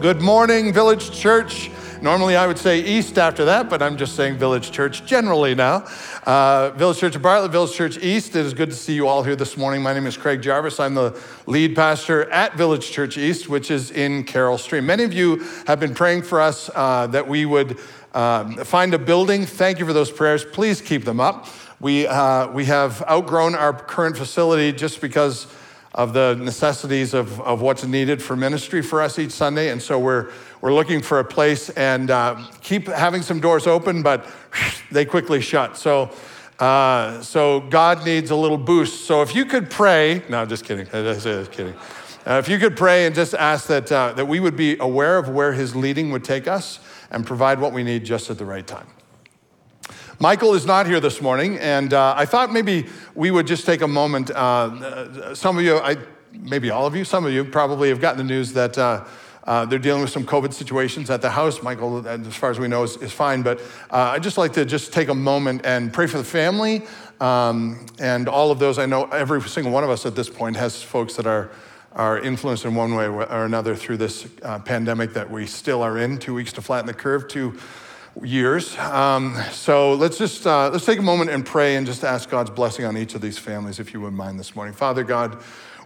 Good morning, Village Church. Normally I would say East after that, but I'm just saying Village Church generally now. Uh, Village Church of Bartlett, Village Church East. It is good to see you all here this morning. My name is Craig Jarvis. I'm the lead pastor at Village Church East, which is in Carol Stream. Many of you have been praying for us uh, that we would uh, find a building. Thank you for those prayers. Please keep them up. We, uh, we have outgrown our current facility just because of the necessities of, of what's needed for ministry for us each Sunday. And so we're, we're looking for a place and uh, keep having some doors open, but they quickly shut. So, uh, so God needs a little boost. So if you could pray, no, just kidding. Just kidding. Uh, if you could pray and just ask that, uh, that we would be aware of where His leading would take us and provide what we need just at the right time. Michael is not here this morning, and uh, I thought maybe we would just take a moment. Uh, some of you, I, maybe all of you, some of you probably have gotten the news that uh, uh they're dealing with some COVID situations at the house. Michael, as far as we know, is, is fine. But uh, I'd just like to just take a moment and pray for the family um, and all of those. I know every single one of us at this point has folks that are are influenced in one way or another through this uh, pandemic that we still are in. Two weeks to flatten the curve. Two years. Um, so let's just uh, let's take a moment and pray and just ask God's blessing on each of these families, if you would mind this morning. Father God,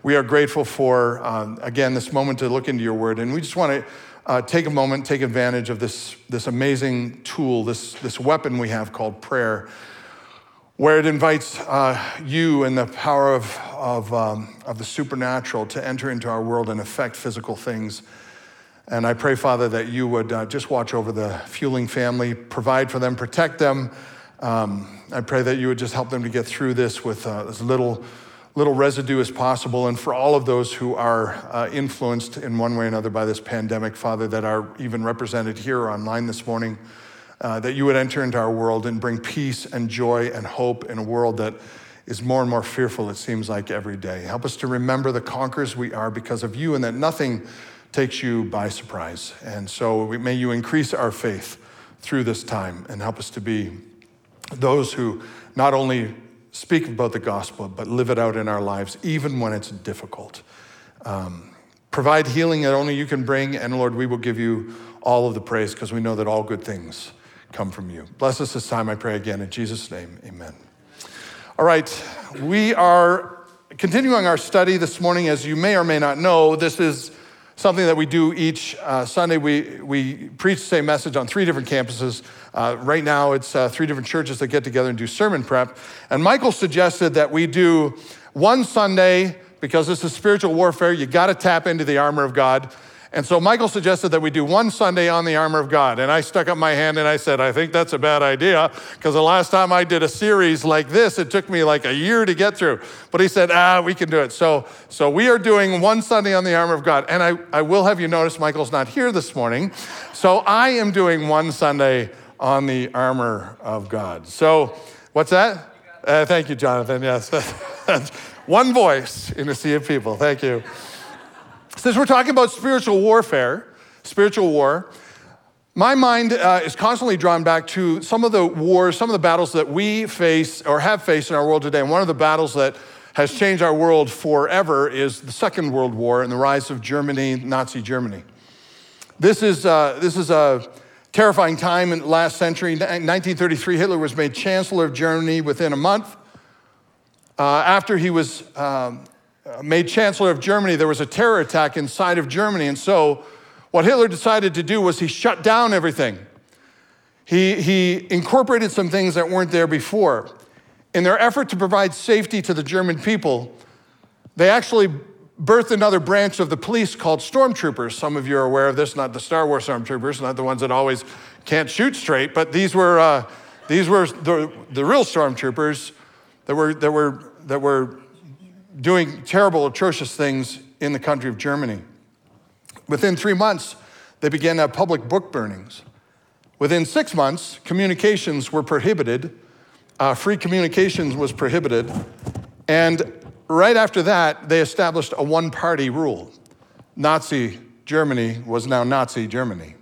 we are grateful for uh, again this moment to look into Your Word, and we just want to. Uh, take a moment, take advantage of this, this amazing tool, this, this weapon we have called prayer, where it invites uh, you and the power of, of, um, of the supernatural to enter into our world and affect physical things and I pray, Father, that you would uh, just watch over the Fueling family, provide for them, protect them. Um, I pray that you would just help them to get through this with uh, as little, little residue as possible. And for all of those who are uh, influenced in one way or another by this pandemic, Father, that are even represented here online this morning, uh, that you would enter into our world and bring peace and joy and hope in a world that is more and more fearful, it seems like, every day. Help us to remember the conquerors we are because of you and that nothing takes you by surprise. And so we, may you increase our faith through this time and help us to be those who not only speak about the gospel, but live it out in our lives, even when it's difficult. Um, provide healing that only you can bring, and Lord, we will give you all of the praise because we know that all good things come from you. Bless us this time, I pray again. In Jesus' name, amen. All right, we are continuing our study this morning. As you may or may not know, this is something that we do each uh, Sunday. We, we preach the same message on three different campuses. Uh, right now, it's uh, three different churches that get together and do sermon prep. And Michael suggested that we do one Sunday, because this is spiritual warfare, you got to tap into the armor of God. And so Michael suggested that we do one Sunday on the armor of God. And I stuck up my hand and I said, I think that's a bad idea because the last time I did a series like this, it took me like a year to get through. But he said, ah, we can do it. So, so we are doing one Sunday on the armor of God. And I, I will have you notice Michael's not here this morning. So I am doing one Sunday on the armor of God. So what's that? Uh, thank you, Jonathan. Yes. one voice in a sea of people. Thank you. Since we're talking about spiritual warfare, spiritual war, my mind uh, is constantly drawn back to some of the wars, some of the battles that we face or have faced in our world today. And one of the battles that has changed our world forever is the Second World War and the rise of Germany, Nazi Germany. This is, uh, this is a terrifying time in the last century. In 1933, Hitler was made Chancellor of Germany within a month. Uh, after he was um, made Chancellor of Germany, there was a terror attack inside of Germany. And so, what Hitler decided to do was he shut down everything. He, he incorporated some things that weren't there before. In their effort to provide safety to the German people, they actually birthed another branch of the police called stormtroopers. Some of you are aware of this, not the Star Wars stormtroopers, not the ones that always can't shoot straight, but these were, uh, these were the, the real stormtroopers that were, that, were, that were doing terrible, atrocious things in the country of Germany. Within three months, they began to have public book burnings. Within six months, communications were prohibited. Uh, free communications was prohibited. And right after that, they established a one party rule. Nazi Germany was now Nazi Germany.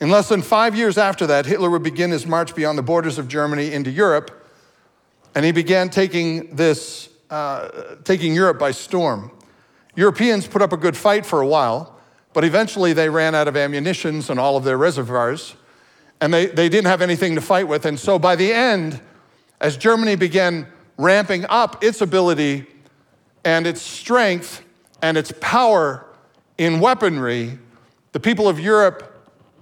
In less than five years after that, Hitler would begin his march beyond the borders of Germany into Europe, and he began taking this uh, taking Europe by storm. Europeans put up a good fight for a while, but eventually they ran out of ammunitions and all of their reservoirs, and they, they didn't have anything to fight with. And so by the end, as Germany began ramping up its ability and its strength and its power in weaponry, the people of Europe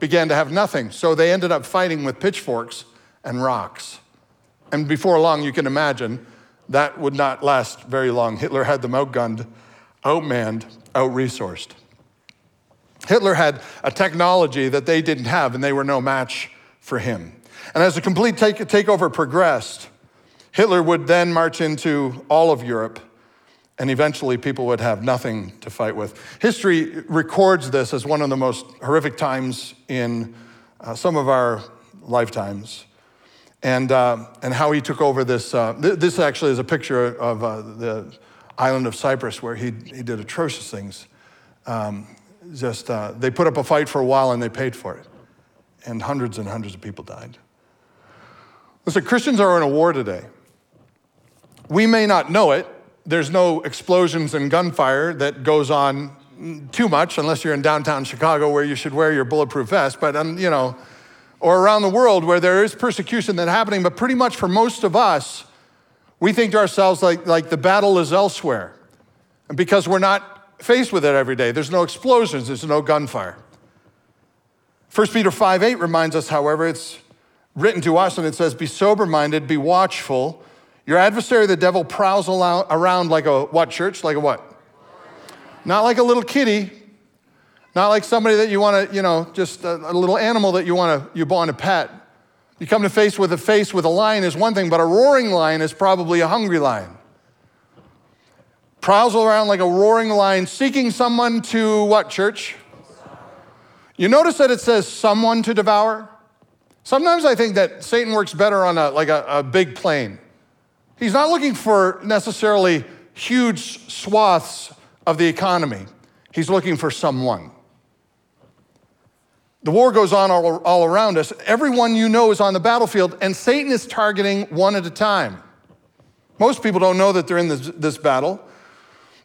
began to have nothing. So they ended up fighting with pitchforks and rocks. And before long, you can imagine that would not last very long. Hitler had them outgunned, outmanned, outresourced. Hitler had a technology that they didn't have, and they were no match for him. And as the complete take- takeover progressed, Hitler would then march into all of Europe, and eventually people would have nothing to fight with. History records this as one of the most horrific times in uh, some of our lifetimes and, uh, and how he took over this. Uh, th- this actually is a picture of uh, the island of Cyprus where he, he did atrocious things. Um, just, uh, they put up a fight for a while and they paid for it. And hundreds and hundreds of people died. Listen, Christians are in a war today. We may not know it. There's no explosions and gunfire that goes on too much unless you're in downtown Chicago where you should wear your bulletproof vest. But, um, you know, or around the world where there is persecution that's happening, but pretty much for most of us, we think to ourselves like, like the battle is elsewhere. And because we're not faced with it every day, there's no explosions, there's no gunfire. 1 Peter 5 8 reminds us, however, it's written to us and it says, Be sober minded, be watchful. Your adversary, the devil, prowls around like a what, church? Like a what? Not like a little kitty, not like somebody that you want to, you know, just a, a little animal that you want to, you want to pet. You come to face with a face with a lion is one thing, but a roaring lion is probably a hungry lion. Prowls around like a roaring lion, seeking someone to what, church? You notice that it says someone to devour? Sometimes I think that Satan works better on a, like a, a big plane. He's not looking for necessarily huge swaths of the economy. He's looking for someone. The war goes on all, all around us. Everyone you know is on the battlefield, and Satan is targeting one at a time. Most people don't know that they're in this, this battle.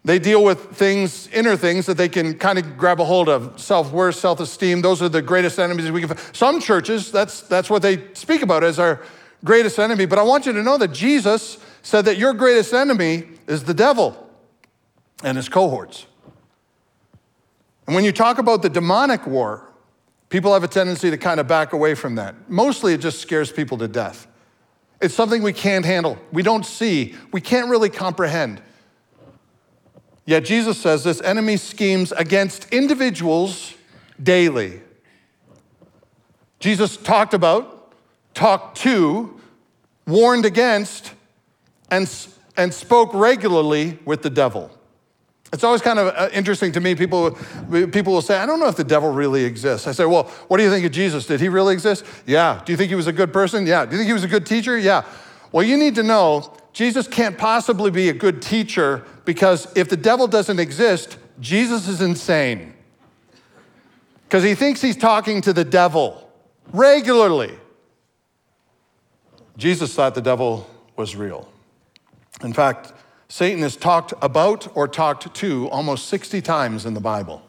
They deal with things, inner things that they can kind of grab a hold of self worth, self esteem. Those are the greatest enemies we can. Some churches, that's, that's what they speak about as our greatest enemy. But I want you to know that Jesus said that your greatest enemy is the devil and his cohorts. And when you talk about the demonic war, People have a tendency to kind of back away from that. Mostly it just scares people to death. It's something we can't handle, we don't see, we can't really comprehend. Yet Jesus says this enemy schemes against individuals daily. Jesus talked about, talked to, warned against, and, and spoke regularly with the devil. It's always kind of uh, interesting to me. People, people will say, I don't know if the devil really exists. I say, Well, what do you think of Jesus? Did he really exist? Yeah. Do you think he was a good person? Yeah. Do you think he was a good teacher? Yeah. Well, you need to know Jesus can't possibly be a good teacher because if the devil doesn't exist, Jesus is insane. Because he thinks he's talking to the devil regularly. Jesus thought the devil was real. In fact, Satan is talked about or talked to almost 60 times in the Bible.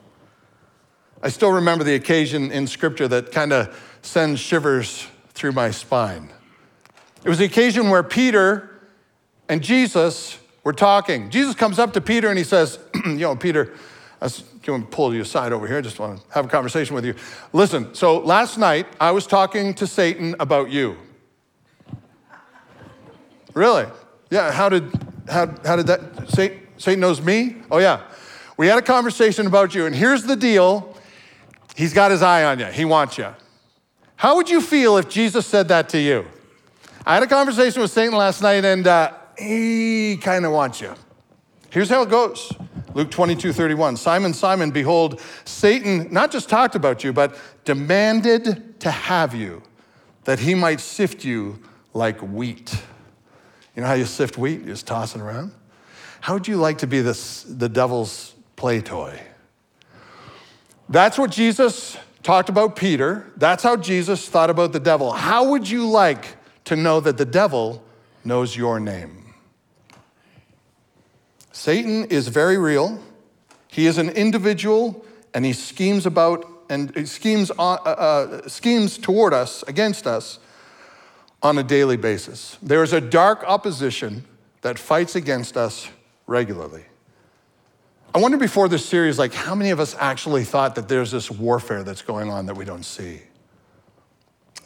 I still remember the occasion in scripture that kind of sends shivers through my spine. It was the occasion where Peter and Jesus were talking. Jesus comes up to Peter and he says, You know, Peter, I was going to pull you aside over here. I just want to have a conversation with you. Listen, so last night I was talking to Satan about you. Really? Yeah, how did how, how did that, Satan, Satan knows me? Oh, yeah. We had a conversation about you, and here's the deal He's got his eye on you, he wants you. How would you feel if Jesus said that to you? I had a conversation with Satan last night, and uh, he kind of wants you. Here's how it goes Luke 22 31. Simon, Simon, behold, Satan not just talked about you, but demanded to have you, that he might sift you like wheat. You know how you sift wheat? You just toss it around. How would you like to be this, the devil's play toy? That's what Jesus talked about Peter. That's how Jesus thought about the devil. How would you like to know that the devil knows your name? Satan is very real. He is an individual and he schemes about and schemes, uh, uh, schemes toward us, against us, on a daily basis. There is a dark opposition that fights against us regularly. I wonder before this series, like how many of us actually thought that there's this warfare that's going on that we don't see?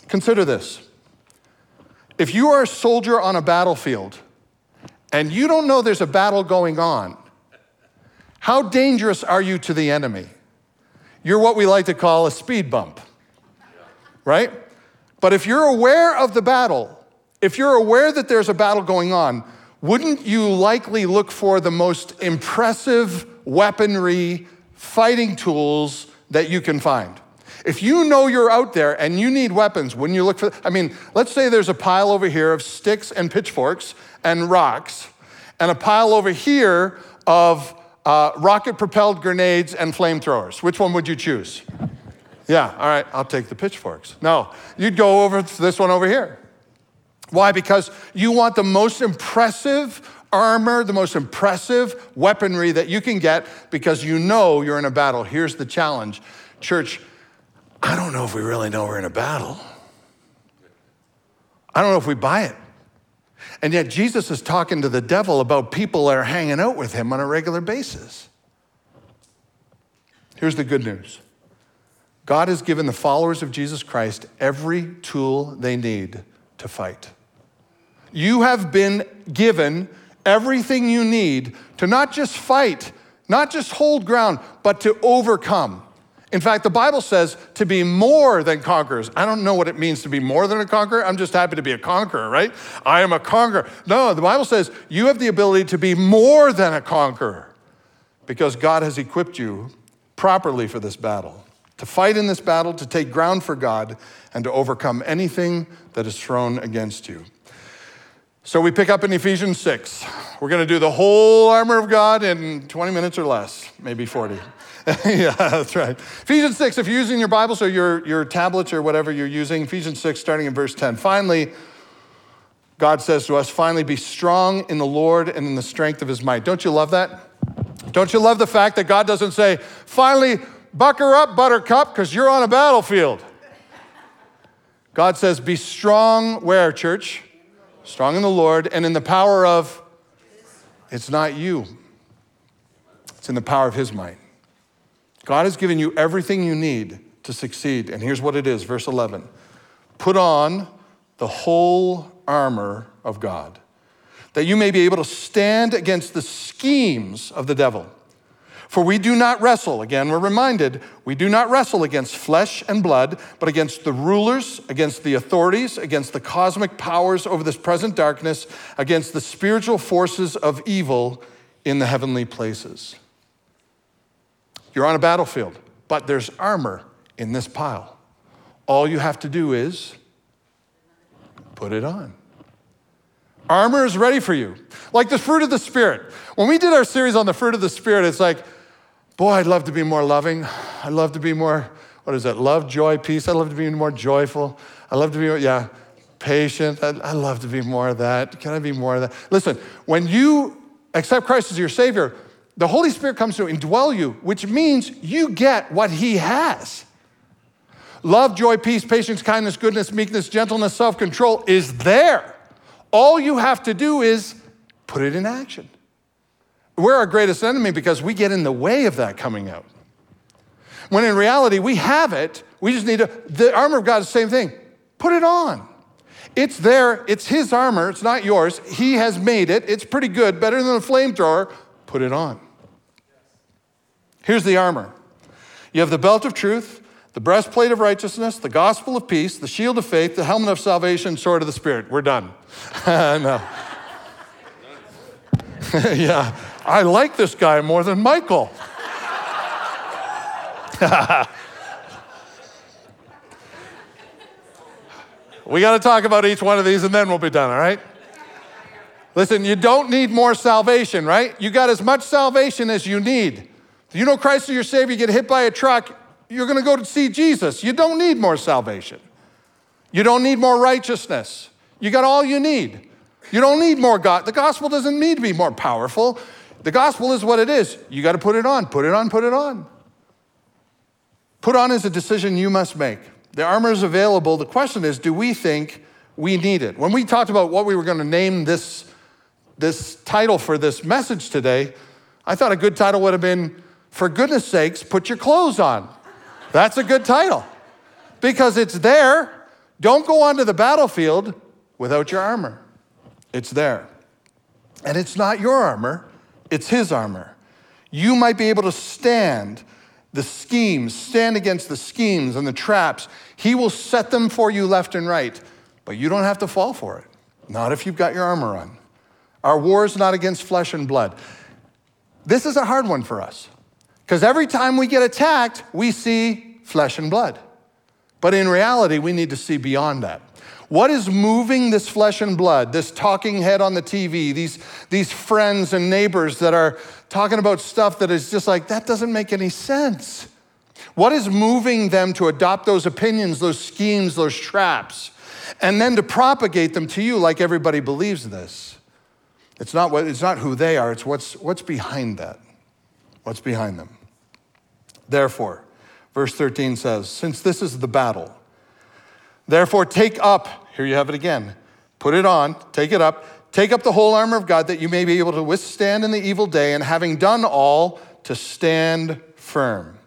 Consider this. If you are a soldier on a battlefield and you don't know there's a battle going on, how dangerous are you to the enemy? You're what we like to call a speed bump, right? But if you're aware of the battle, if you're aware that there's a battle going on, wouldn't you likely look for the most impressive weaponry, fighting tools that you can find? If you know you're out there and you need weapons, wouldn't you look for? I mean, let's say there's a pile over here of sticks and pitchforks and rocks, and a pile over here of uh, rocket propelled grenades and flamethrowers. Which one would you choose? Yeah, all right, I'll take the pitchforks. No, you'd go over to this one over here. Why? Because you want the most impressive armor, the most impressive weaponry that you can get because you know you're in a battle. Here's the challenge Church, I don't know if we really know we're in a battle. I don't know if we buy it. And yet, Jesus is talking to the devil about people that are hanging out with him on a regular basis. Here's the good news God has given the followers of Jesus Christ every tool they need to fight. You have been given everything you need to not just fight, not just hold ground, but to overcome. In fact, the Bible says to be more than conquerors. I don't know what it means to be more than a conqueror. I'm just happy to be a conqueror, right? I am a conqueror. No, the Bible says you have the ability to be more than a conqueror because God has equipped you properly for this battle, to fight in this battle, to take ground for God, and to overcome anything that is thrown against you. So we pick up in Ephesians 6. We're going to do the whole armor of God in 20 minutes or less, maybe 40. yeah, that's right. Ephesians 6, if you're using your Bibles or your, your tablets or whatever you're using, Ephesians 6, starting in verse 10. Finally, God says to us, finally, be strong in the Lord and in the strength of his might. Don't you love that? Don't you love the fact that God doesn't say, finally, bucker up, buttercup, because you're on a battlefield? God says, be strong where, church? Strong in the Lord and in the power of, it's not you, it's in the power of his might. God has given you everything you need to succeed. And here's what it is verse 11 Put on the whole armor of God, that you may be able to stand against the schemes of the devil. For we do not wrestle, again, we're reminded, we do not wrestle against flesh and blood, but against the rulers, against the authorities, against the cosmic powers over this present darkness, against the spiritual forces of evil in the heavenly places. You're on a battlefield, but there's armor in this pile. All you have to do is put it on. Armor is ready for you. Like the fruit of the Spirit. When we did our series on the fruit of the Spirit, it's like, boy, I'd love to be more loving. I'd love to be more, what is that? Love, joy, peace. I'd love to be more joyful. I'd love to be, yeah, patient. I'd, I'd love to be more of that. Can I be more of that? Listen, when you accept Christ as your Savior, the Holy Spirit comes to indwell you, which means you get what He has. Love, joy, peace, patience, kindness, goodness, meekness, gentleness, self control is there. All you have to do is put it in action. We're our greatest enemy because we get in the way of that coming out. When in reality, we have it, we just need to, the armor of God is the same thing. Put it on. It's there, it's His armor, it's not yours. He has made it, it's pretty good, better than a flamethrower. Put it on. Here's the armor you have the belt of truth, the breastplate of righteousness, the gospel of peace, the shield of faith, the helmet of salvation, sword of the Spirit. We're done. no. yeah, I like this guy more than Michael. we got to talk about each one of these and then we'll be done, all right? Listen, you don't need more salvation, right? You got as much salvation as you need. You know Christ is your Savior, you get hit by a truck, you're going to go to see Jesus. You don't need more salvation. You don't need more righteousness. You got all you need. You don't need more God. The gospel doesn't need to be more powerful. The gospel is what it is. You got to put it on, put it on, put it on. put on is a decision you must make. The armor is available. The question is, do we think we need it? When we talked about what we were going to name this, this title for this message today, I thought a good title would have been, For Goodness Sakes, Put Your Clothes On. That's a good title because it's there. Don't go onto the battlefield without your armor. It's there. And it's not your armor, it's His armor. You might be able to stand the schemes, stand against the schemes and the traps. He will set them for you left and right, but you don't have to fall for it. Not if you've got your armor on. Our war is not against flesh and blood. This is a hard one for us because every time we get attacked, we see flesh and blood. But in reality, we need to see beyond that. What is moving this flesh and blood, this talking head on the TV, these, these friends and neighbors that are talking about stuff that is just like, that doesn't make any sense? What is moving them to adopt those opinions, those schemes, those traps, and then to propagate them to you like everybody believes this? It's not, what, it's not who they are, it's what's, what's behind that. What's behind them? Therefore, verse 13 says, Since this is the battle, Therefore, take up, here you have it again, put it on, take it up, take up the whole armor of God that you may be able to withstand in the evil day, and having done all, to stand firm.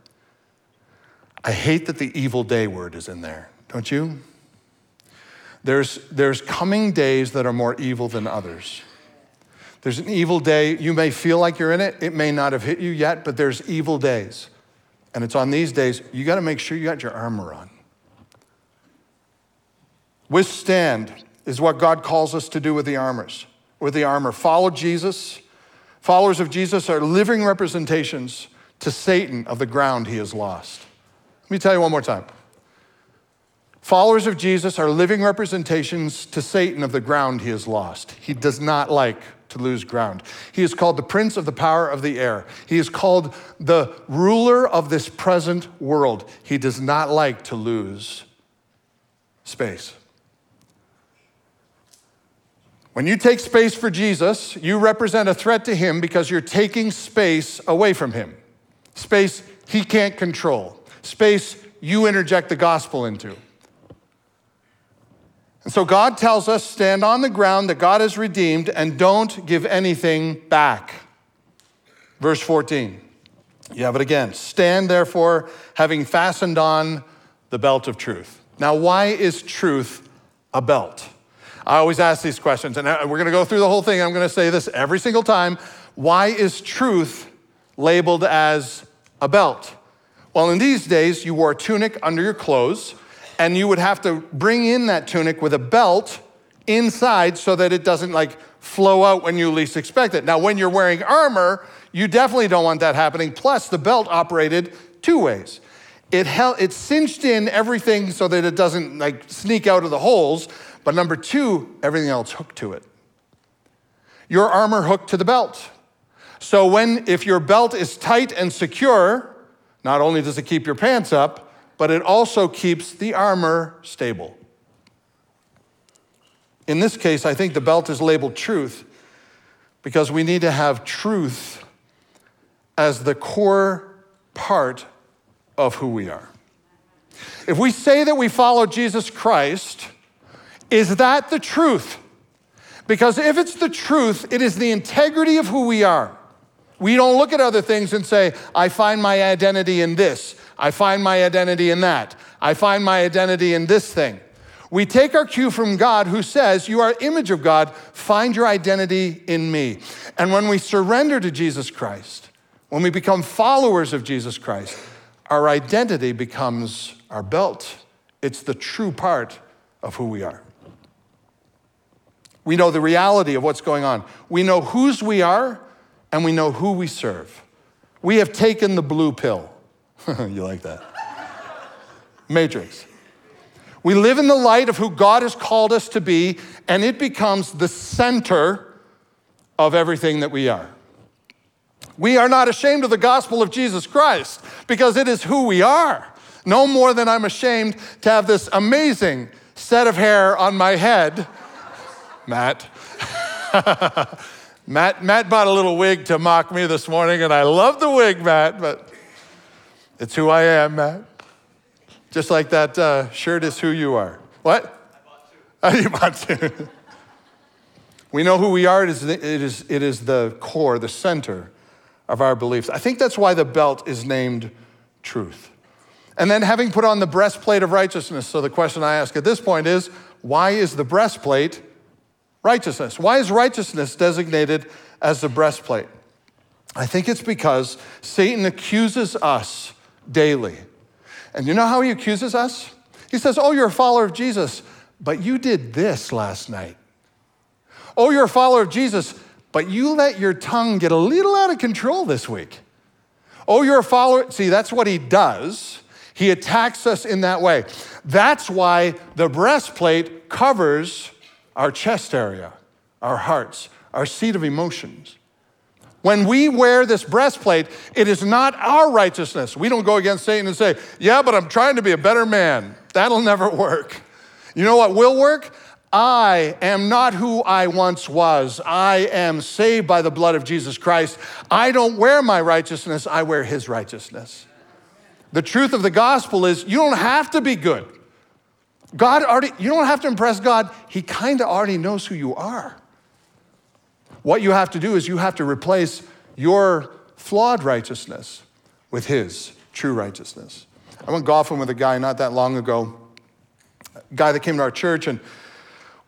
I hate that the evil day word is in there, don't you? There's, there's coming days that are more evil than others. There's an evil day. You may feel like you're in it. It may not have hit you yet, but there's evil days. And it's on these days, you got to make sure you got your armor on. Withstand is what God calls us to do with the armors. With the armor, follow Jesus. Followers of Jesus are living representations to Satan of the ground he has lost. Let me tell you one more time. Followers of Jesus are living representations to Satan of the ground he has lost. He does not like to lose ground. He is called the prince of the power of the air. He is called the ruler of this present world. He does not like to lose space. When you take space for Jesus, you represent a threat to him because you're taking space away from him. Space he can't control, space you interject the gospel into. And so God tells us stand on the ground that God has redeemed and don't give anything back. Verse 14. You have it again. Stand therefore, having fastened on the belt of truth. Now, why is truth a belt? I always ask these questions, and we're going to go through the whole thing. I'm going to say this every single time. Why is truth labeled as a belt? Well, in these days, you wore a tunic under your clothes, and you would have to bring in that tunic with a belt inside so that it doesn't like flow out when you least expect it. Now, when you're wearing armor, you definitely don't want that happening. Plus, the belt operated two ways. It held, it cinched in everything so that it doesn't like sneak out of the holes, but number two, everything else hooked to it. Your armor hooked to the belt. So when if your belt is tight and secure, not only does it keep your pants up, but it also keeps the armor stable. In this case, I think the belt is labeled truth because we need to have truth as the core part of who we are. If we say that we follow Jesus Christ, is that the truth? Because if it's the truth, it is the integrity of who we are. We don't look at other things and say, I find my identity in this. I find my identity in that. I find my identity in this thing. We take our cue from God who says, You are image of God, find your identity in me. And when we surrender to Jesus Christ, when we become followers of Jesus Christ, our identity becomes our belt. It's the true part of who we are. We know the reality of what's going on. We know whose we are and we know who we serve. We have taken the blue pill. you like that? Matrix. We live in the light of who God has called us to be, and it becomes the center of everything that we are. We are not ashamed of the gospel of Jesus Christ because it is who we are. No more than I'm ashamed to have this amazing set of hair on my head Matt. Matt, Matt bought a little wig to mock me this morning, and I love the wig, Matt, but it's who I am, Matt. Just like that uh, shirt is who you are. What? I bought two. You bought two. we know who we are. It is, the, it, is, it is the core, the center of our beliefs. I think that's why the belt is named truth. And then having put on the breastplate of righteousness. So the question I ask at this point is why is the breastplate righteousness? Why is righteousness designated as the breastplate? I think it's because Satan accuses us daily. And you know how he accuses us? He says, Oh, you're a follower of Jesus, but you did this last night. Oh, you're a follower of Jesus, but you let your tongue get a little out of control this week. Oh, you're a follower. See, that's what he does. He attacks us in that way. That's why the breastplate covers our chest area, our hearts, our seat of emotions. When we wear this breastplate, it is not our righteousness. We don't go against Satan and say, Yeah, but I'm trying to be a better man. That'll never work. You know what will work? I am not who I once was. I am saved by the blood of Jesus Christ. I don't wear my righteousness, I wear his righteousness. The truth of the gospel is you don't have to be good. God already, you don't have to impress God. He kind of already knows who you are. What you have to do is you have to replace your flawed righteousness with His true righteousness. I went golfing with a guy not that long ago, a guy that came to our church, and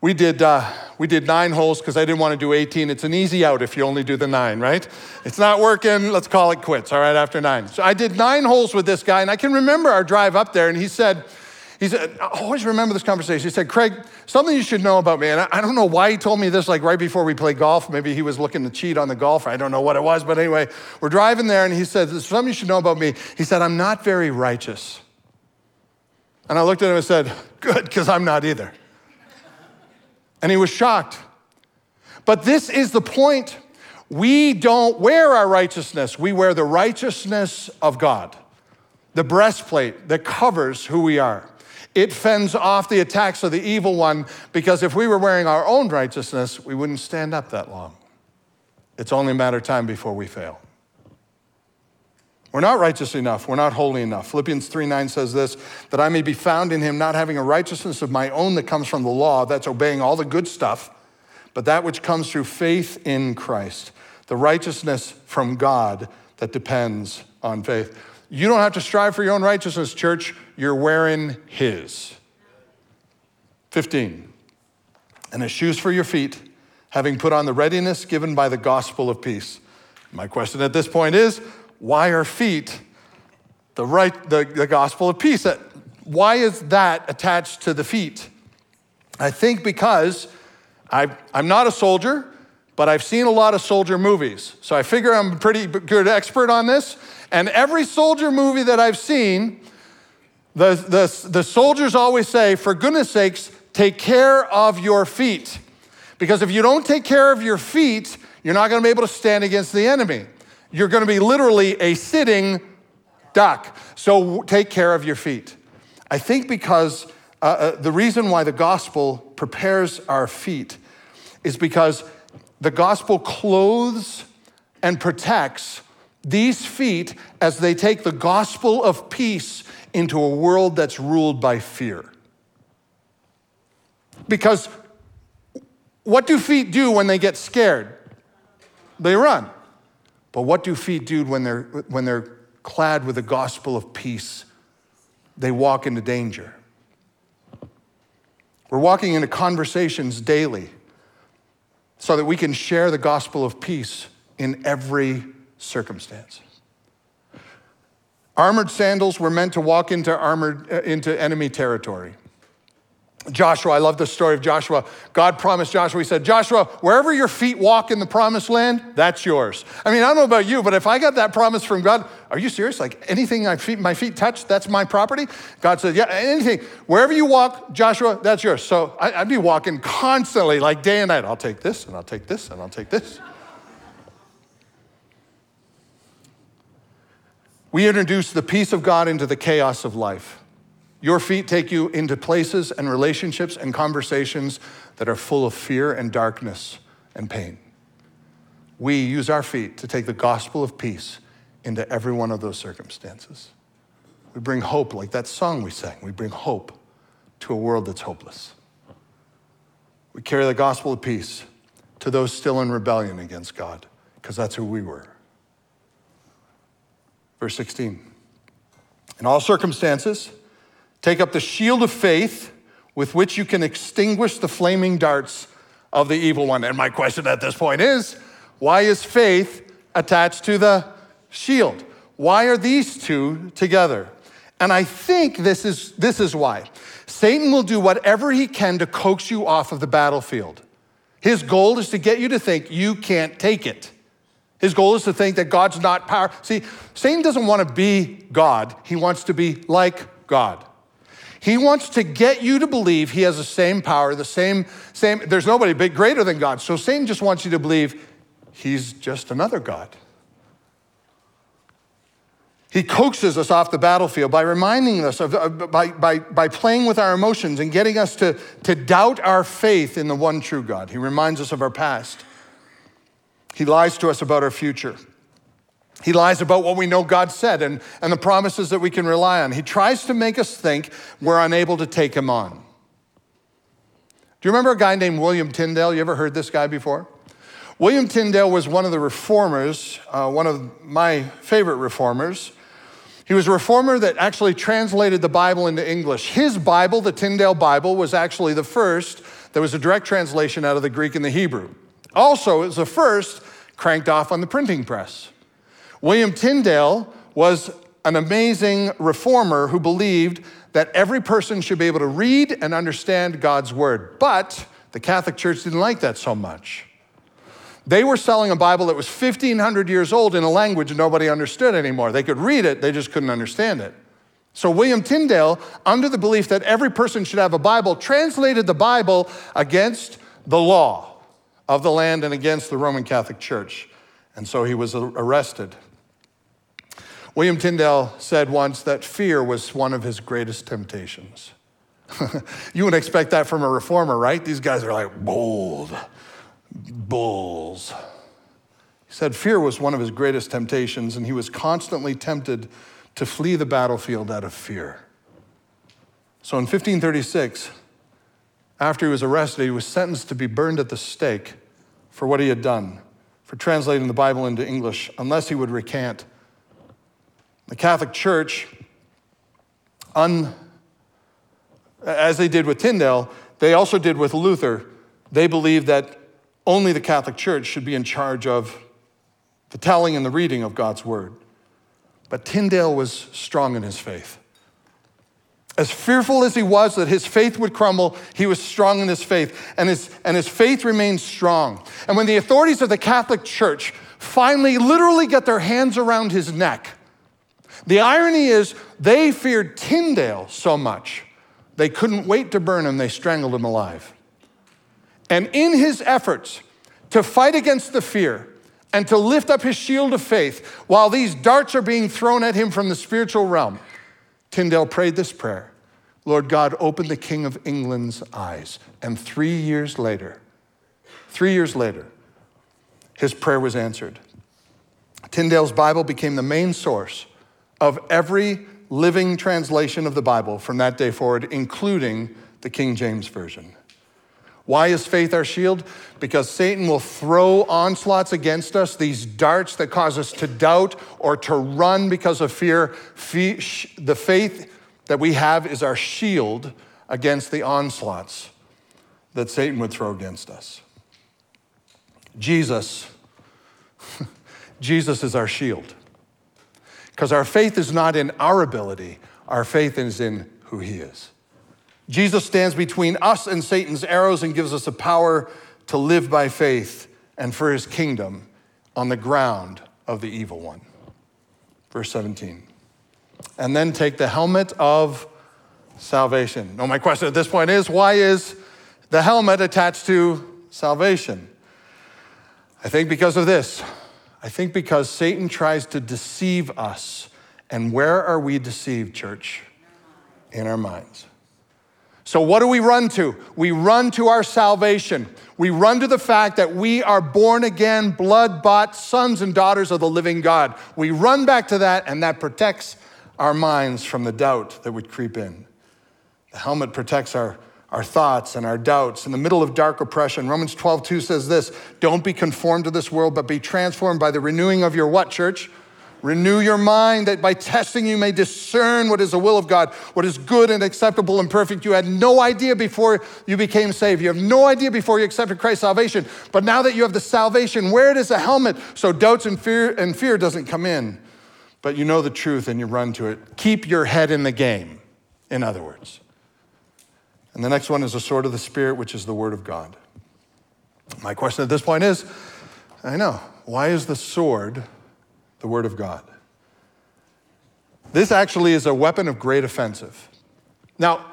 we did, uh, we did nine holes because I didn't want to do 18. It's an easy out if you only do the nine, right? It's not working, let's call it quits, all right, after nine. So I did nine holes with this guy, and I can remember our drive up there, and he said, he said, I always remember this conversation. He said, Craig, something you should know about me. And I don't know why he told me this like right before we played golf. Maybe he was looking to cheat on the golf. I don't know what it was. But anyway, we're driving there and he said, something you should know about me. He said, I'm not very righteous. And I looked at him and said, Good, because I'm not either. And he was shocked. But this is the point. We don't wear our righteousness, we wear the righteousness of God, the breastplate that covers who we are. It fends off the attacks of the evil one because if we were wearing our own righteousness, we wouldn't stand up that long. It's only a matter of time before we fail. We're not righteous enough. We're not holy enough. Philippians 3 9 says this that I may be found in him, not having a righteousness of my own that comes from the law, that's obeying all the good stuff, but that which comes through faith in Christ, the righteousness from God that depends on faith. You don't have to strive for your own righteousness, church. You're wearing His. 15. And as shoes for your feet, having put on the readiness given by the gospel of peace. My question at this point is why are feet the, right, the, the gospel of peace? Why is that attached to the feet? I think because i I'm not a soldier, but I've seen a lot of soldier movies. So I figure I'm a pretty good expert on this. And every soldier movie that I've seen, the, the, the soldiers always say, for goodness sakes, take care of your feet. Because if you don't take care of your feet, you're not going to be able to stand against the enemy. You're going to be literally a sitting duck. So take care of your feet. I think because uh, uh, the reason why the gospel prepares our feet is because the gospel clothes and protects these feet as they take the gospel of peace into a world that's ruled by fear. Because what do feet do when they get scared? They run. But what do feet do when they're, when they're clad with the gospel of peace? They walk into danger. We're walking into conversations daily so that we can share the gospel of peace in every circumstance. Armored sandals were meant to walk into armored uh, into enemy territory. Joshua, I love the story of Joshua. God promised Joshua, He said, Joshua, wherever your feet walk in the promised land, that's yours. I mean, I don't know about you, but if I got that promise from God, are you serious? Like anything my feet, my feet touch, that's my property? God said, Yeah, anything. Wherever you walk, Joshua, that's yours. So I, I'd be walking constantly, like day and night. I'll take this, and I'll take this, and I'll take this. We introduce the peace of God into the chaos of life. Your feet take you into places and relationships and conversations that are full of fear and darkness and pain. We use our feet to take the gospel of peace into every one of those circumstances. We bring hope, like that song we sang. We bring hope to a world that's hopeless. We carry the gospel of peace to those still in rebellion against God, because that's who we were. Verse 16. In all circumstances, take up the shield of faith with which you can extinguish the flaming darts of the evil one. And my question at this point is why is faith attached to the shield? Why are these two together? And I think this is, this is why. Satan will do whatever he can to coax you off of the battlefield. His goal is to get you to think you can't take it. His goal is to think that God's not power. See, Satan doesn't want to be God, he wants to be like God. He wants to get you to believe he has the same power, the same, same, there's nobody big greater than God. So Satan just wants you to believe he's just another God. He coaxes us off the battlefield by reminding us of, uh, by, by, by playing with our emotions and getting us to, to doubt our faith in the one true God. He reminds us of our past. He lies to us about our future. He lies about what we know God said and, and the promises that we can rely on. He tries to make us think we're unable to take him on. Do you remember a guy named William Tyndale? You ever heard this guy before? William Tyndale was one of the reformers, uh, one of my favorite reformers. He was a reformer that actually translated the Bible into English. His Bible, the Tyndale Bible, was actually the first that was a direct translation out of the Greek and the Hebrew. Also, it was the first cranked off on the printing press. William Tyndale was an amazing reformer who believed that every person should be able to read and understand God's word. But the Catholic Church didn't like that so much. They were selling a Bible that was 1,500 years old in a language nobody understood anymore. They could read it, they just couldn't understand it. So, William Tyndale, under the belief that every person should have a Bible, translated the Bible against the law of the land and against the Roman Catholic Church. And so he was arrested. William Tyndale said once that fear was one of his greatest temptations. you wouldn't expect that from a reformer, right? These guys are like bold bulls. He said fear was one of his greatest temptations, and he was constantly tempted to flee the battlefield out of fear. So in 1536, after he was arrested, he was sentenced to be burned at the stake for what he had done, for translating the Bible into English, unless he would recant. The Catholic Church, un, as they did with Tyndale, they also did with Luther. They believed that only the Catholic Church should be in charge of the telling and the reading of God's word. But Tyndale was strong in his faith. As fearful as he was that his faith would crumble, he was strong in his faith, and his, and his faith remained strong. And when the authorities of the Catholic Church finally literally get their hands around his neck, the irony is they feared Tyndale so much, they couldn't wait to burn him, they strangled him alive. And in his efforts to fight against the fear and to lift up his shield of faith while these darts are being thrown at him from the spiritual realm, Tyndale prayed this prayer Lord God, open the King of England's eyes. And three years later, three years later, his prayer was answered. Tyndale's Bible became the main source of every living translation of the Bible from that day forward, including the King James Version. Why is faith our shield? Because Satan will throw onslaughts against us, these darts that cause us to doubt or to run because of fear. The faith that we have is our shield against the onslaughts that Satan would throw against us. Jesus, Jesus is our shield. Because our faith is not in our ability, our faith is in who he is. Jesus stands between us and Satan's arrows and gives us the power to live by faith and for his kingdom on the ground of the evil one. Verse 17. And then take the helmet of salvation. Now, my question at this point is why is the helmet attached to salvation? I think because of this. I think because Satan tries to deceive us. And where are we deceived, church? In our minds. So, what do we run to? We run to our salvation. We run to the fact that we are born again, blood bought sons and daughters of the living God. We run back to that, and that protects our minds from the doubt that would creep in. The helmet protects our, our thoughts and our doubts. In the middle of dark oppression, Romans 12, 2 says this Don't be conformed to this world, but be transformed by the renewing of your what, church? Renew your mind that by testing you may discern what is the will of God, what is good and acceptable and perfect. You had no idea before you became saved. You have no idea before you accepted Christ's salvation. But now that you have the salvation, wear it as a helmet so doubts and fear and fear doesn't come in. But you know the truth and you run to it. Keep your head in the game, in other words. And the next one is the sword of the Spirit, which is the word of God. My question at this point is I know, why is the sword the Word of God. This actually is a weapon of great offensive. Now,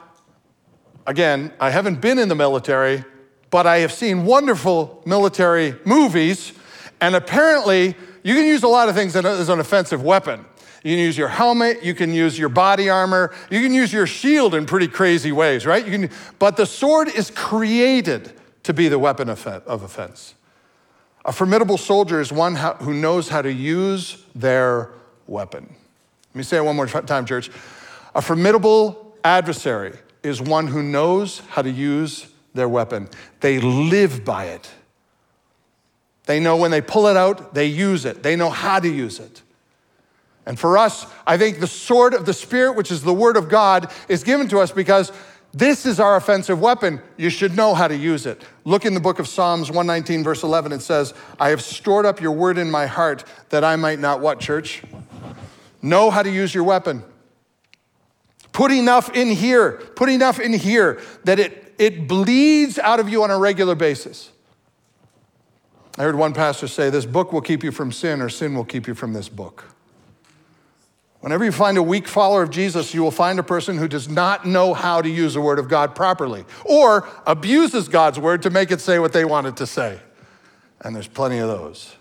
again, I haven't been in the military, but I have seen wonderful military movies, and apparently, you can use a lot of things as an offensive weapon. You can use your helmet, you can use your body armor, you can use your shield in pretty crazy ways, right? You can, but the sword is created to be the weapon of offense. A formidable soldier is one who knows how to use their weapon. Let me say it one more time, church. A formidable adversary is one who knows how to use their weapon. They live by it. They know when they pull it out, they use it. They know how to use it. And for us, I think the sword of the Spirit, which is the Word of God, is given to us because this is our offensive weapon. You should know how to use it. Look in the book of Psalms 119, verse 11. It says, I have stored up your word in my heart that I might not what, church? Know how to use your weapon. Put enough in here, put enough in here that it, it bleeds out of you on a regular basis. I heard one pastor say, This book will keep you from sin, or sin will keep you from this book. Whenever you find a weak follower of Jesus, you will find a person who does not know how to use the Word of God properly or abuses God's Word to make it say what they want it to say. And there's plenty of those.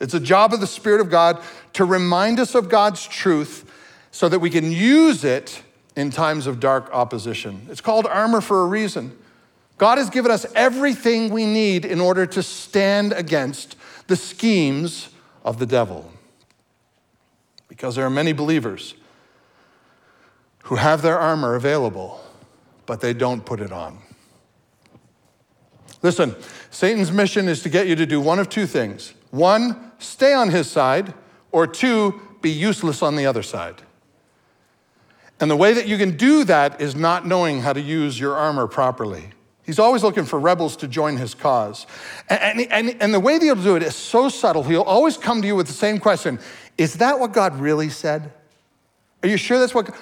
It's a job of the Spirit of God to remind us of God's truth so that we can use it in times of dark opposition. It's called armor for a reason. God has given us everything we need in order to stand against the schemes of the devil because there are many believers who have their armor available, but they don't put it on. Listen, Satan's mission is to get you to do one of two things one, stay on his side, or two, be useless on the other side. And the way that you can do that is not knowing how to use your armor properly. He's always looking for rebels to join his cause. And, and, and the way that he'll do it is so subtle. He'll always come to you with the same question Is that what God really said? Are you sure that's what?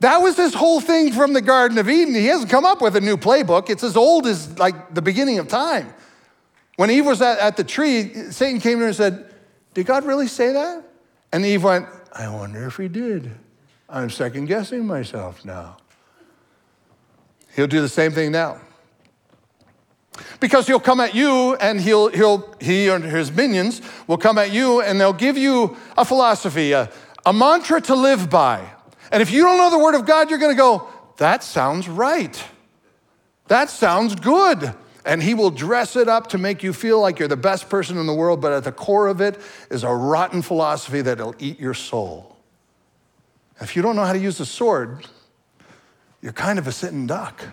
That was this whole thing from the Garden of Eden. He hasn't come up with a new playbook. It's as old as like the beginning of time. When Eve was at, at the tree, Satan came to her and said, Did God really say that? And Eve went, I wonder if he did. I'm second guessing myself now. He'll do the same thing now. Because he'll come at you and he'll, he'll, he and his minions will come at you and they'll give you a philosophy, a, a mantra to live by. And if you don't know the word of God, you're going to go, that sounds right. That sounds good. And he will dress it up to make you feel like you're the best person in the world, but at the core of it is a rotten philosophy that'll eat your soul. If you don't know how to use the sword, you're kind of a sitting duck.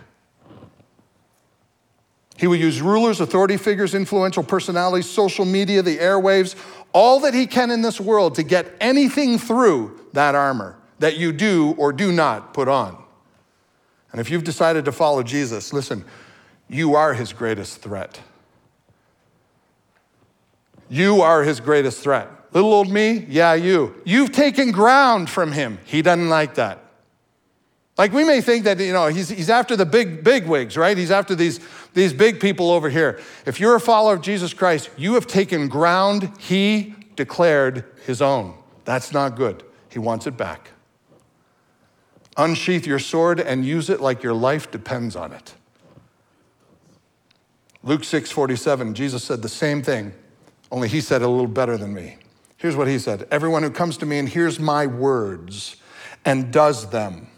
He will use rulers, authority figures, influential personalities, social media, the airwaves, all that he can in this world to get anything through that armor that you do or do not put on. And if you've decided to follow Jesus, listen, you are his greatest threat. You are his greatest threat. Little old me, yeah, you. You've taken ground from him. He doesn't like that. Like we may think that, you know, he's, he's after the big, big wigs, right? He's after these, these big people over here. If you're a follower of Jesus Christ, you have taken ground he declared his own. That's not good. He wants it back. Unsheath your sword and use it like your life depends on it. Luke 6 47, Jesus said the same thing, only he said it a little better than me. Here's what he said Everyone who comes to me and hears my words and does them,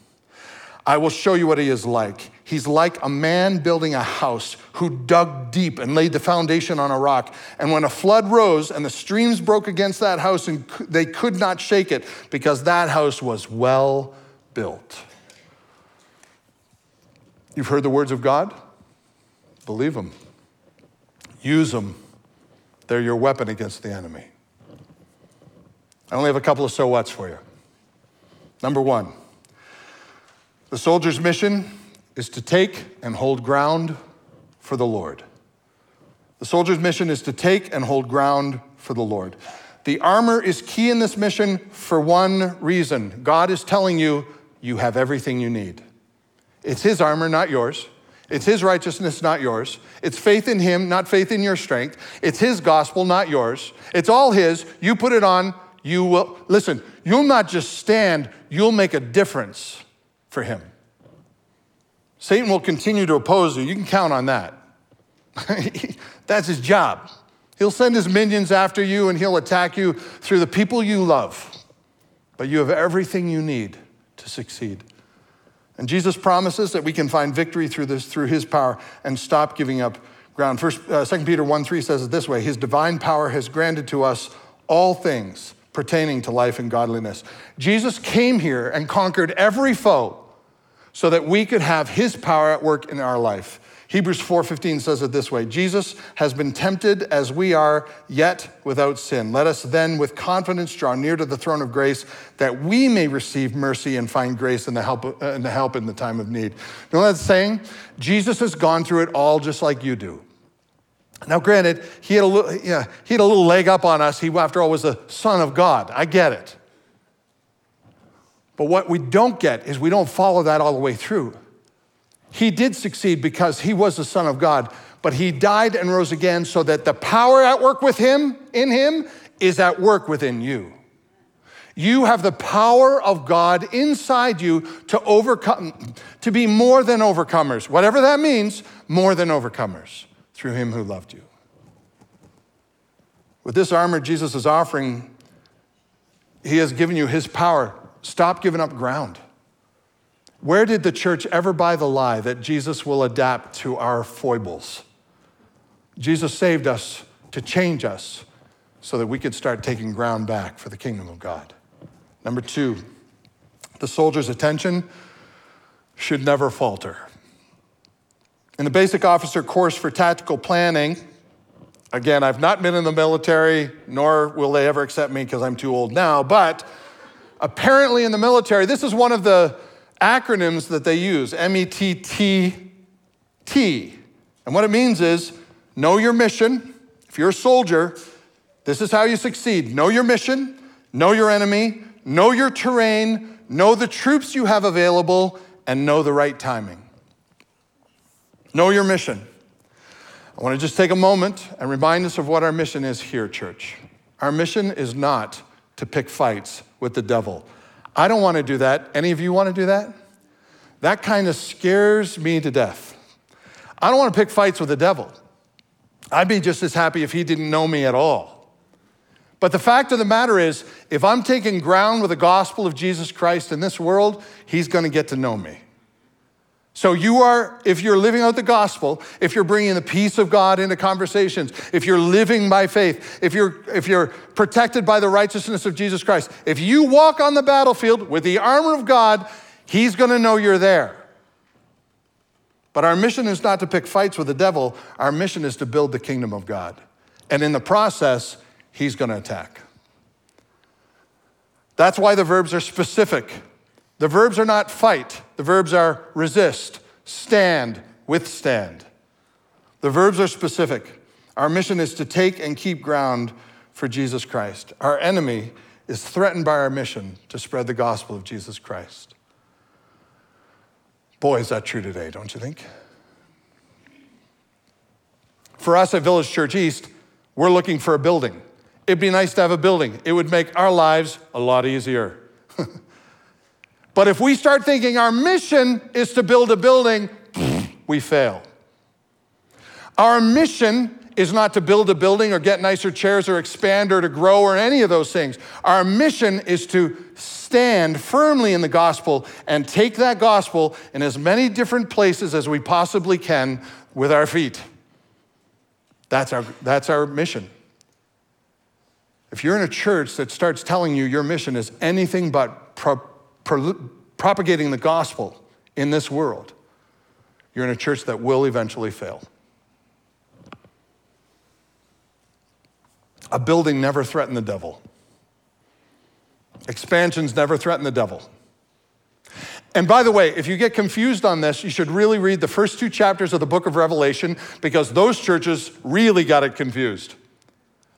I will show you what he is like. He's like a man building a house who dug deep and laid the foundation on a rock. And when a flood rose and the streams broke against that house, and they could not shake it because that house was well built. You've heard the words of God? Believe them, use them. They're your weapon against the enemy. I only have a couple of so whats for you. Number one, the soldier's mission is to take and hold ground for the Lord. The soldier's mission is to take and hold ground for the Lord. The armor is key in this mission for one reason God is telling you, you have everything you need. It's His armor, not yours. It's His righteousness, not yours. It's faith in Him, not faith in your strength. It's His gospel, not yours. It's all His. You put it on, you will. Listen, you'll not just stand, you'll make a difference for Him. Satan will continue to oppose you. You can count on that. That's his job. He'll send his minions after you and he'll attack you through the people you love. But you have everything you need to succeed. And Jesus promises that we can find victory through this through his power and stop giving up ground. First, uh, 2 Peter 1 3 says it this way His divine power has granted to us all things pertaining to life and godliness. Jesus came here and conquered every foe so that we could have his power at work in our life. Hebrews 4:15 says it this way, Jesus has been tempted as we are, yet without sin. Let us then with confidence draw near to the throne of grace that we may receive mercy and find grace and the help, uh, and the help in the time of need. You know what that's saying? Jesus has gone through it all just like you do. Now, granted, he had a little, yeah, he had a little leg up on us. He, after all, was the Son of God. I get it. But what we don't get is we don't follow that all the way through. He did succeed because he was the Son of God, but he died and rose again so that the power at work with him, in him, is at work within you. You have the power of God inside you to overcome, to be more than overcomers. Whatever that means, more than overcomers through him who loved you. With this armor Jesus is offering, he has given you his power Stop giving up ground. Where did the church ever buy the lie that Jesus will adapt to our foibles? Jesus saved us to change us so that we could start taking ground back for the kingdom of God. Number two, the soldier's attention should never falter. In the basic officer course for tactical planning, again, I've not been in the military, nor will they ever accept me because I'm too old now, but apparently in the military, this is one of the acronyms that they use M E T T T. And what it means is know your mission. If you're a soldier, this is how you succeed know your mission, know your enemy, know your terrain, know the troops you have available, and know the right timing. Know your mission. I want to just take a moment and remind us of what our mission is here, church. Our mission is not to pick fights with the devil. I don't want to do that. Any of you want to do that? That kind of scares me to death. I don't want to pick fights with the devil. I'd be just as happy if he didn't know me at all. But the fact of the matter is, if I'm taking ground with the gospel of Jesus Christ in this world, he's going to get to know me. So you are, if you're living out the gospel, if you're bringing the peace of God into conversations, if you're living by faith, if you're, if you're protected by the righteousness of Jesus Christ, if you walk on the battlefield with the armor of God, he's going to know you're there. But our mission is not to pick fights with the devil. Our mission is to build the kingdom of God. And in the process, he's going to attack. That's why the verbs are specific. The verbs are not fight, the verbs are resist, stand, withstand. The verbs are specific. Our mission is to take and keep ground for Jesus Christ. Our enemy is threatened by our mission to spread the gospel of Jesus Christ. Boy, is that true today, don't you think? For us at Village Church East, we're looking for a building. It'd be nice to have a building, it would make our lives a lot easier. But if we start thinking our mission is to build a building, we fail. Our mission is not to build a building or get nicer chairs or expand or to grow or any of those things. Our mission is to stand firmly in the gospel and take that gospel in as many different places as we possibly can with our feet. That's our, that's our mission. If you're in a church that starts telling you your mission is anything but pro, propagating the gospel in this world, you're in a church that will eventually fail. A building never threatened the devil. Expansions never threaten the devil. And by the way, if you get confused on this, you should really read the first two chapters of the book of Revelation because those churches really got it confused.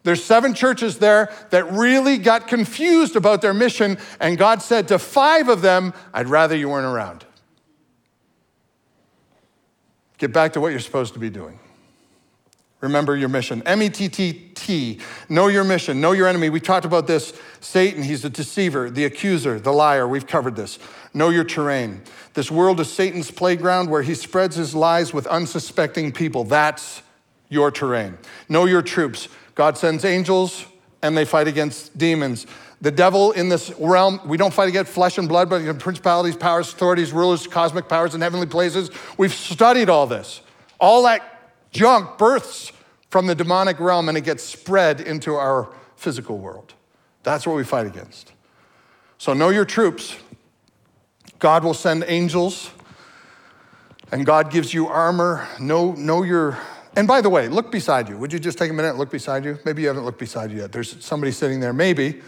There's seven churches there that really got confused about their mission, and God said to five of them, I'd rather you weren't around. Get back to what you're supposed to be doing. Remember your mission. M E T T T. Know your mission. Know your enemy. We talked about this. Satan, he's the deceiver, the accuser, the liar. We've covered this. Know your terrain. This world is Satan's playground where he spreads his lies with unsuspecting people. That's your terrain. Know your troops. God sends angels and they fight against demons. The devil in this realm, we don't fight against flesh and blood, but against principalities, powers, authorities, rulers, cosmic powers in heavenly places. We've studied all this. All that Junk births from the demonic realm and it gets spread into our physical world. That's what we fight against. So know your troops. God will send angels and God gives you armor. Know, know your, and by the way, look beside you. Would you just take a minute and look beside you? Maybe you haven't looked beside you yet. There's somebody sitting there, maybe.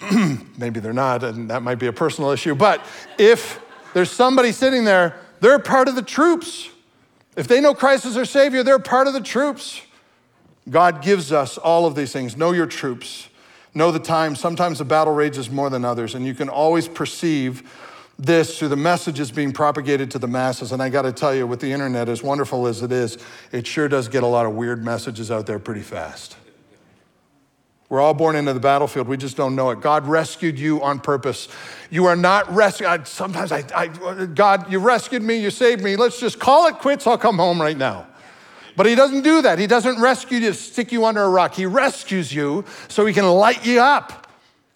maybe they're not, and that might be a personal issue. But if there's somebody sitting there, they're part of the troops. If they know Christ as their Savior, they're part of the troops. God gives us all of these things. Know your troops. Know the time. Sometimes the battle rages more than others, and you can always perceive this through the messages being propagated to the masses. And I got to tell you, with the internet, as wonderful as it is, it sure does get a lot of weird messages out there pretty fast. We're all born into the battlefield. We just don't know it. God rescued you on purpose. You are not rescued. Sometimes I, I, God, you rescued me, you saved me. Let's just call it quits. I'll come home right now. But he doesn't do that. He doesn't rescue you to stick you under a rock. He rescues you so he can light you up.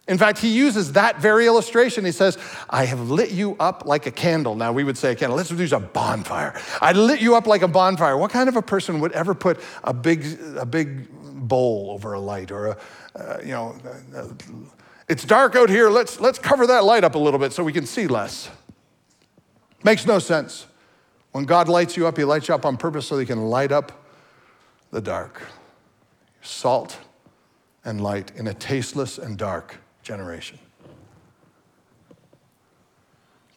In fact, he uses that very illustration. He says, I have lit you up like a candle. Now, we would say a candle. Let's use a bonfire. I lit you up like a bonfire. What kind of a person would ever put a big, a big bowl over a light or a, uh, you know, uh, it's dark out here. Let's, let's cover that light up a little bit so we can see less. Makes no sense. When God lights you up, He lights you up on purpose so He can light up the dark. Salt and light in a tasteless and dark generation.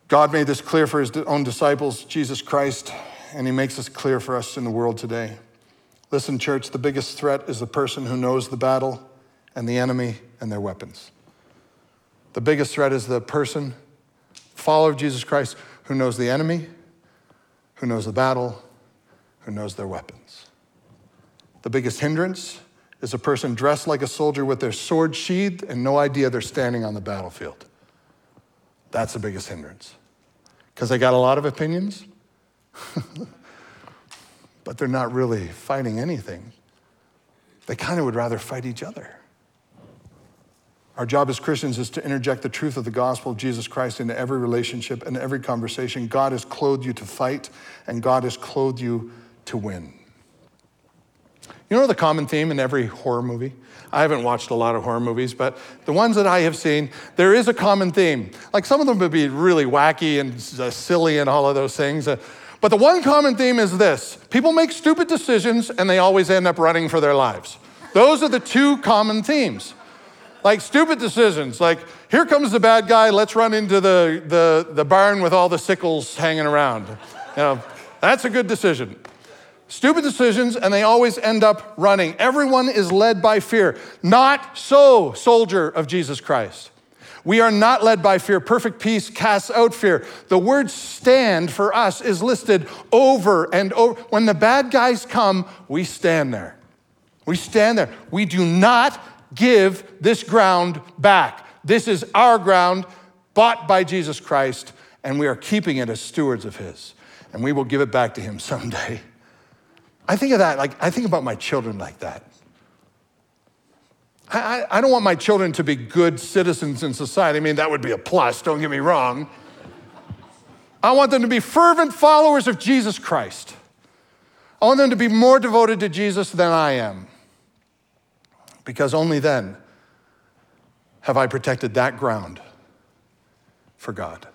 God made this clear for His own disciples, Jesus Christ, and He makes this clear for us in the world today. Listen, church, the biggest threat is the person who knows the battle and the enemy and their weapons. The biggest threat is the person, follower of Jesus Christ, who knows the enemy, who knows the battle, who knows their weapons. The biggest hindrance is a person dressed like a soldier with their sword sheathed and no idea they're standing on the battlefield. That's the biggest hindrance. Because they got a lot of opinions, but they're not really fighting anything. They kind of would rather fight each other. Our job as Christians is to interject the truth of the gospel of Jesus Christ into every relationship and every conversation. God has clothed you to fight, and God has clothed you to win. You know the common theme in every horror movie? I haven't watched a lot of horror movies, but the ones that I have seen, there is a common theme. Like some of them would be really wacky and uh, silly and all of those things. Uh, but the one common theme is this people make stupid decisions and they always end up running for their lives. Those are the two common themes. Like stupid decisions, like here comes the bad guy, let's run into the, the, the barn with all the sickles hanging around. You know, that's a good decision. Stupid decisions, and they always end up running. Everyone is led by fear. Not so, soldier of Jesus Christ. We are not led by fear. Perfect peace casts out fear. The word stand for us is listed over and over. When the bad guys come, we stand there. We stand there. We do not give this ground back. This is our ground, bought by Jesus Christ, and we are keeping it as stewards of His. And we will give it back to Him someday. I think of that, like, I think about my children like that. I, I don't want my children to be good citizens in society. I mean, that would be a plus, don't get me wrong. I want them to be fervent followers of Jesus Christ. I want them to be more devoted to Jesus than I am. Because only then have I protected that ground for God.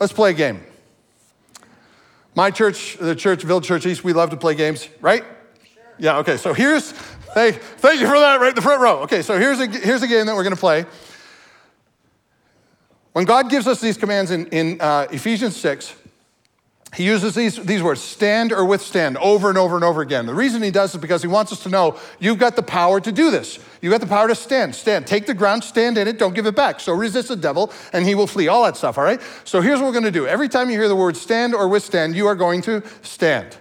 Let's play a game. My church, the church, Village Church East, we love to play games, right? Sure. Yeah, okay, so here's, hey, thank you for that, right in the front row. Okay, so here's a, here's a game that we're gonna play. When God gives us these commands in, in uh, Ephesians 6, he uses these, these words, stand or withstand, over and over and over again. The reason he does is because he wants us to know you've got the power to do this. You've got the power to stand. Stand. Take the ground, stand in it, don't give it back. So resist the devil, and he will flee. All that stuff, all right? So here's what we're going to do. Every time you hear the word stand or withstand, you are going to stand.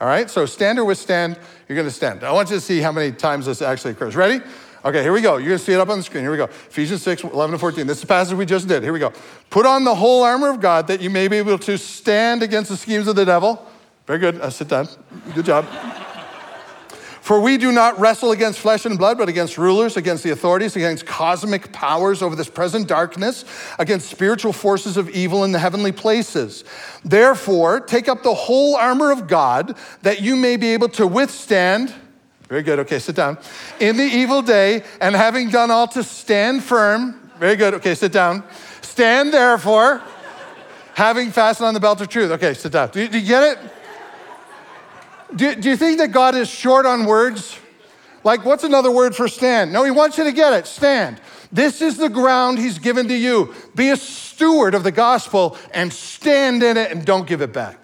All right? So stand or withstand, you're going to stand. I want you to see how many times this actually occurs. Ready? Okay, here we go. You're going to see it up on the screen. Here we go. Ephesians 6, 11 to 14. This is the passage we just did. Here we go. Put on the whole armor of God that you may be able to stand against the schemes of the devil. Very good. Uh, sit down. Good job. For we do not wrestle against flesh and blood, but against rulers, against the authorities, against cosmic powers over this present darkness, against spiritual forces of evil in the heavenly places. Therefore, take up the whole armor of God that you may be able to withstand very good. Okay, sit down. In the evil day, and having done all to stand firm. Very good. Okay, sit down. Stand therefore, having fastened on the belt of truth. Okay, sit down. Do you, do you get it? Do, do you think that God is short on words? Like, what's another word for stand? No, He wants you to get it. Stand. This is the ground He's given to you. Be a steward of the gospel and stand in it and don't give it back.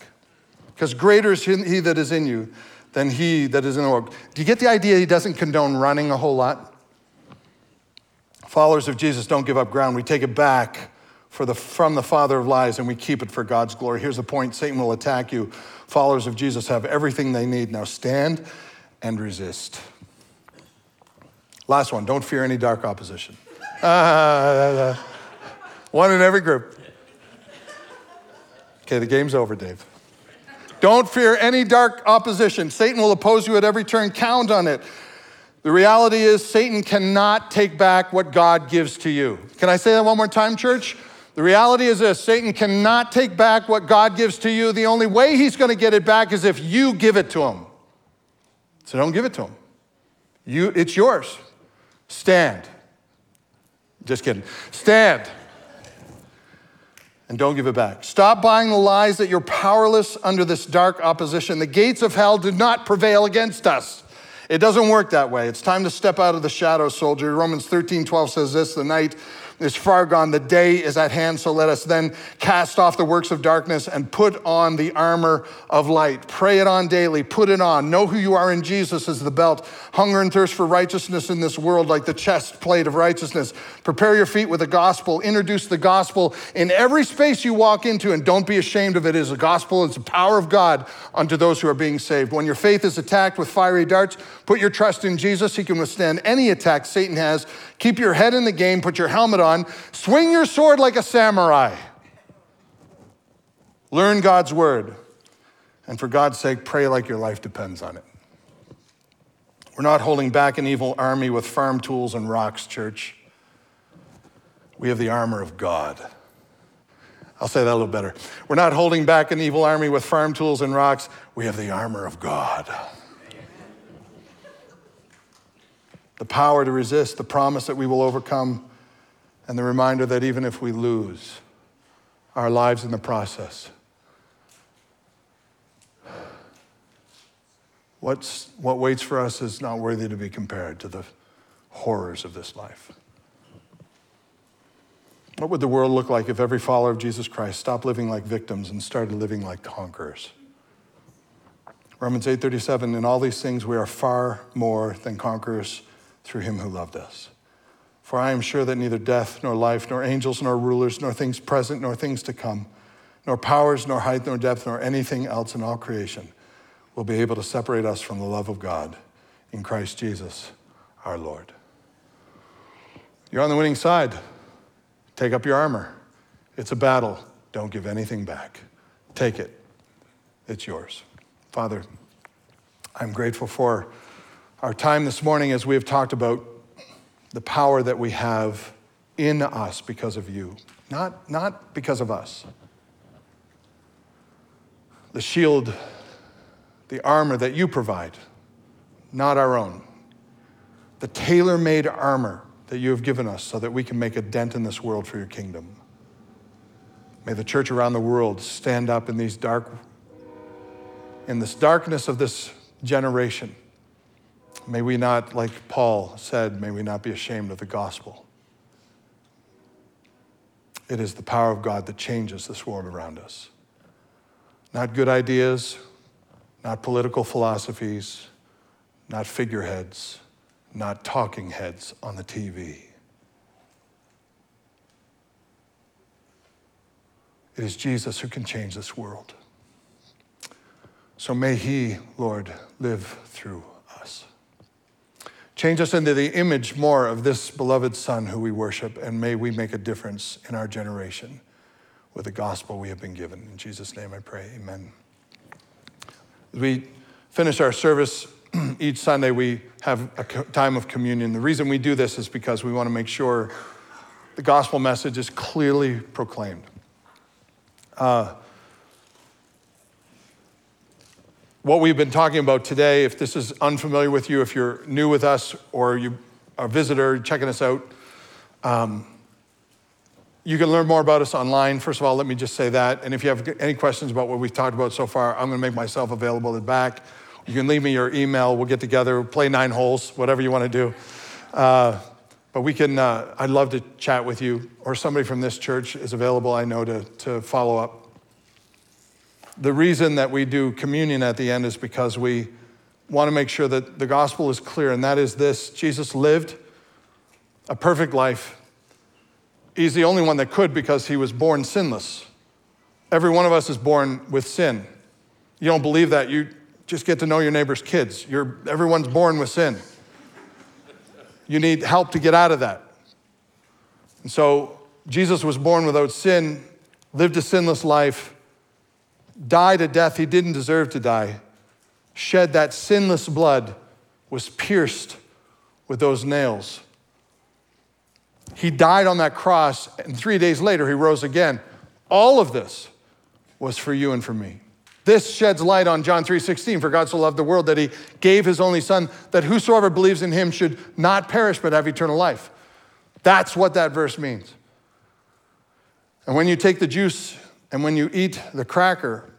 Because greater is He that is in you than he that is in the world. Do you get the idea he doesn't condone running a whole lot? Followers of Jesus don't give up ground. We take it back for the, from the father of lies and we keep it for God's glory. Here's the point Satan will attack you. Followers of Jesus have everything they need. Now stand and resist. Last one don't fear any dark opposition. Uh, one in every group. Okay, the game's over, Dave. Don't fear any dark opposition. Satan will oppose you at every turn. Count on it. The reality is, Satan cannot take back what God gives to you. Can I say that one more time, church? The reality is this Satan cannot take back what God gives to you. The only way he's going to get it back is if you give it to him. So don't give it to him. You, it's yours. Stand. Just kidding. Stand and don't give it back. Stop buying the lies that you're powerless under this dark opposition. The gates of hell do not prevail against us. It doesn't work that way. It's time to step out of the shadow, soldier. Romans 13, 12 says this the night is far gone, the day is at hand. So let us then cast off the works of darkness and put on the armor of light. Pray it on daily, put it on. Know who you are in Jesus as the belt. Hunger and thirst for righteousness in this world, like the chest plate of righteousness. Prepare your feet with the gospel. Introduce the gospel in every space you walk into, and don't be ashamed of it. It is the gospel, it's the power of God unto those who are being saved. When your faith is attacked with fiery darts, put your trust in Jesus. He can withstand any attack Satan has. Keep your head in the game, put your helmet on, swing your sword like a samurai. Learn God's word. And for God's sake, pray like your life depends on it. We're not holding back an evil army with farm tools and rocks, church. We have the armor of God. I'll say that a little better. We're not holding back an evil army with farm tools and rocks. We have the armor of God. The power to resist, the promise that we will overcome, and the reminder that even if we lose our lives in the process, what's, what waits for us is not worthy to be compared to the horrors of this life. What would the world look like if every follower of Jesus Christ stopped living like victims and started living like conquerors? Romans 8:37 in all these things we are far more than conquerors through him who loved us. For I am sure that neither death nor life nor angels nor rulers nor things present nor things to come nor powers nor height nor depth nor anything else in all creation will be able to separate us from the love of God in Christ Jesus our Lord. You're on the winning side. Take up your armor. It's a battle. Don't give anything back. Take it. It's yours. Father, I'm grateful for our time this morning as we have talked about the power that we have in us because of you, not, not because of us. The shield, the armor that you provide, not our own. The tailor made armor that you have given us so that we can make a dent in this world for your kingdom. May the church around the world stand up in these dark, in this darkness of this generation. May we not, like Paul said, may we not be ashamed of the gospel. It is the power of God that changes this world around us. Not good ideas, not political philosophies, not figureheads, not talking heads on the TV. It is Jesus who can change this world. So may He, Lord, live through. Change us into the image more of this beloved Son who we worship, and may we make a difference in our generation with the gospel we have been given. In Jesus' name I pray, amen. As we finish our service each Sunday, we have a time of communion. The reason we do this is because we want to make sure the gospel message is clearly proclaimed. Uh, what we've been talking about today, if this is unfamiliar with you, if you're new with us or you are a visitor checking us out, um, you can learn more about us online. First of all, let me just say that. And if you have any questions about what we've talked about so far, I'm going to make myself available at the back. You can leave me your email. We'll get together, play nine holes, whatever you want to do. Uh, but we can, uh, I'd love to chat with you, or somebody from this church is available, I know, to, to follow up. The reason that we do communion at the end is because we want to make sure that the gospel is clear, and that is this Jesus lived a perfect life. He's the only one that could because he was born sinless. Every one of us is born with sin. You don't believe that, you just get to know your neighbor's kids. You're, everyone's born with sin. You need help to get out of that. And so Jesus was born without sin, lived a sinless life, died a death he didn't deserve to die, shed that sinless blood, was pierced with those nails. He died on that cross, and three days later, he rose again. All of this was for you and for me. This sheds light on John 3:16 for God so loved the world that he gave his only son that whosoever believes in him should not perish but have eternal life. That's what that verse means. And when you take the juice and when you eat the cracker,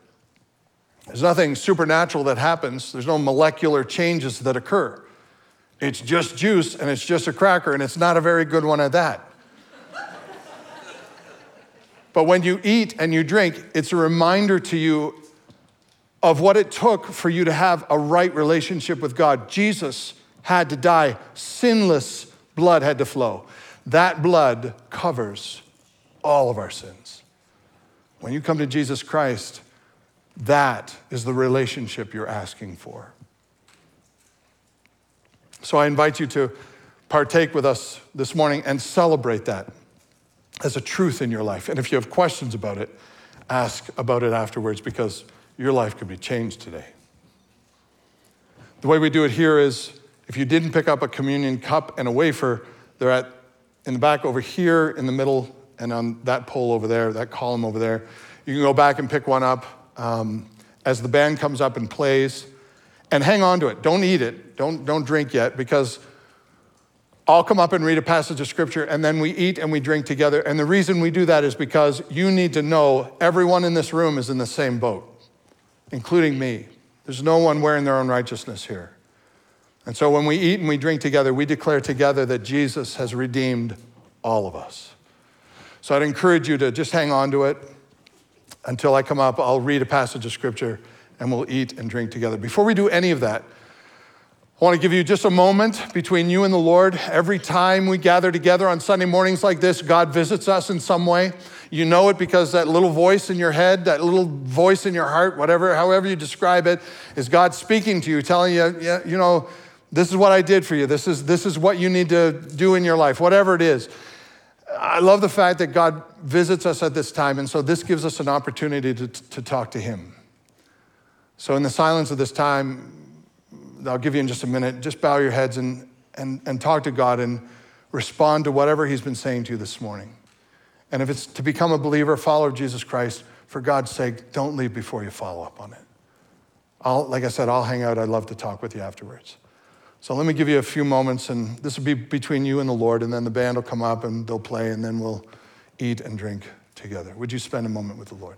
there's nothing supernatural that happens. There's no molecular changes that occur. It's just juice and it's just a cracker and it's not a very good one at that. but when you eat and you drink, it's a reminder to you of what it took for you to have a right relationship with God. Jesus had to die, sinless blood had to flow. That blood covers all of our sins. When you come to Jesus Christ, that is the relationship you're asking for. So I invite you to partake with us this morning and celebrate that as a truth in your life. And if you have questions about it, ask about it afterwards because your life could be changed today. The way we do it here is if you didn't pick up a communion cup and a wafer, they're at in the back over here, in the middle, and on that pole over there, that column over there. You can go back and pick one up um, as the band comes up and plays, and hang on to it. Don't eat it. Don't, don't drink yet, because I'll come up and read a passage of scripture, and then we eat and we drink together. And the reason we do that is because you need to know everyone in this room is in the same boat including me. There's no one wearing their own righteousness here. And so when we eat and we drink together, we declare together that Jesus has redeemed all of us. So I'd encourage you to just hang on to it until I come up. I'll read a passage of scripture and we'll eat and drink together. Before we do any of that, I want to give you just a moment between you and the Lord. Every time we gather together on Sunday mornings like this, God visits us in some way. You know it because that little voice in your head, that little voice in your heart, whatever, however you describe it, is God speaking to you, telling you, yeah, you know, this is what I did for you. This is, this is what you need to do in your life, whatever it is. I love the fact that God visits us at this time, and so this gives us an opportunity to, to talk to Him. So, in the silence of this time, I'll give you in just a minute. Just bow your heads and, and, and talk to God and respond to whatever He's been saying to you this morning. And if it's to become a believer, follower of Jesus Christ, for God's sake, don't leave before you follow up on it. I'll, like I said, I'll hang out. I'd love to talk with you afterwards. So let me give you a few moments, and this will be between you and the Lord, and then the band will come up and they'll play, and then we'll eat and drink together. Would you spend a moment with the Lord?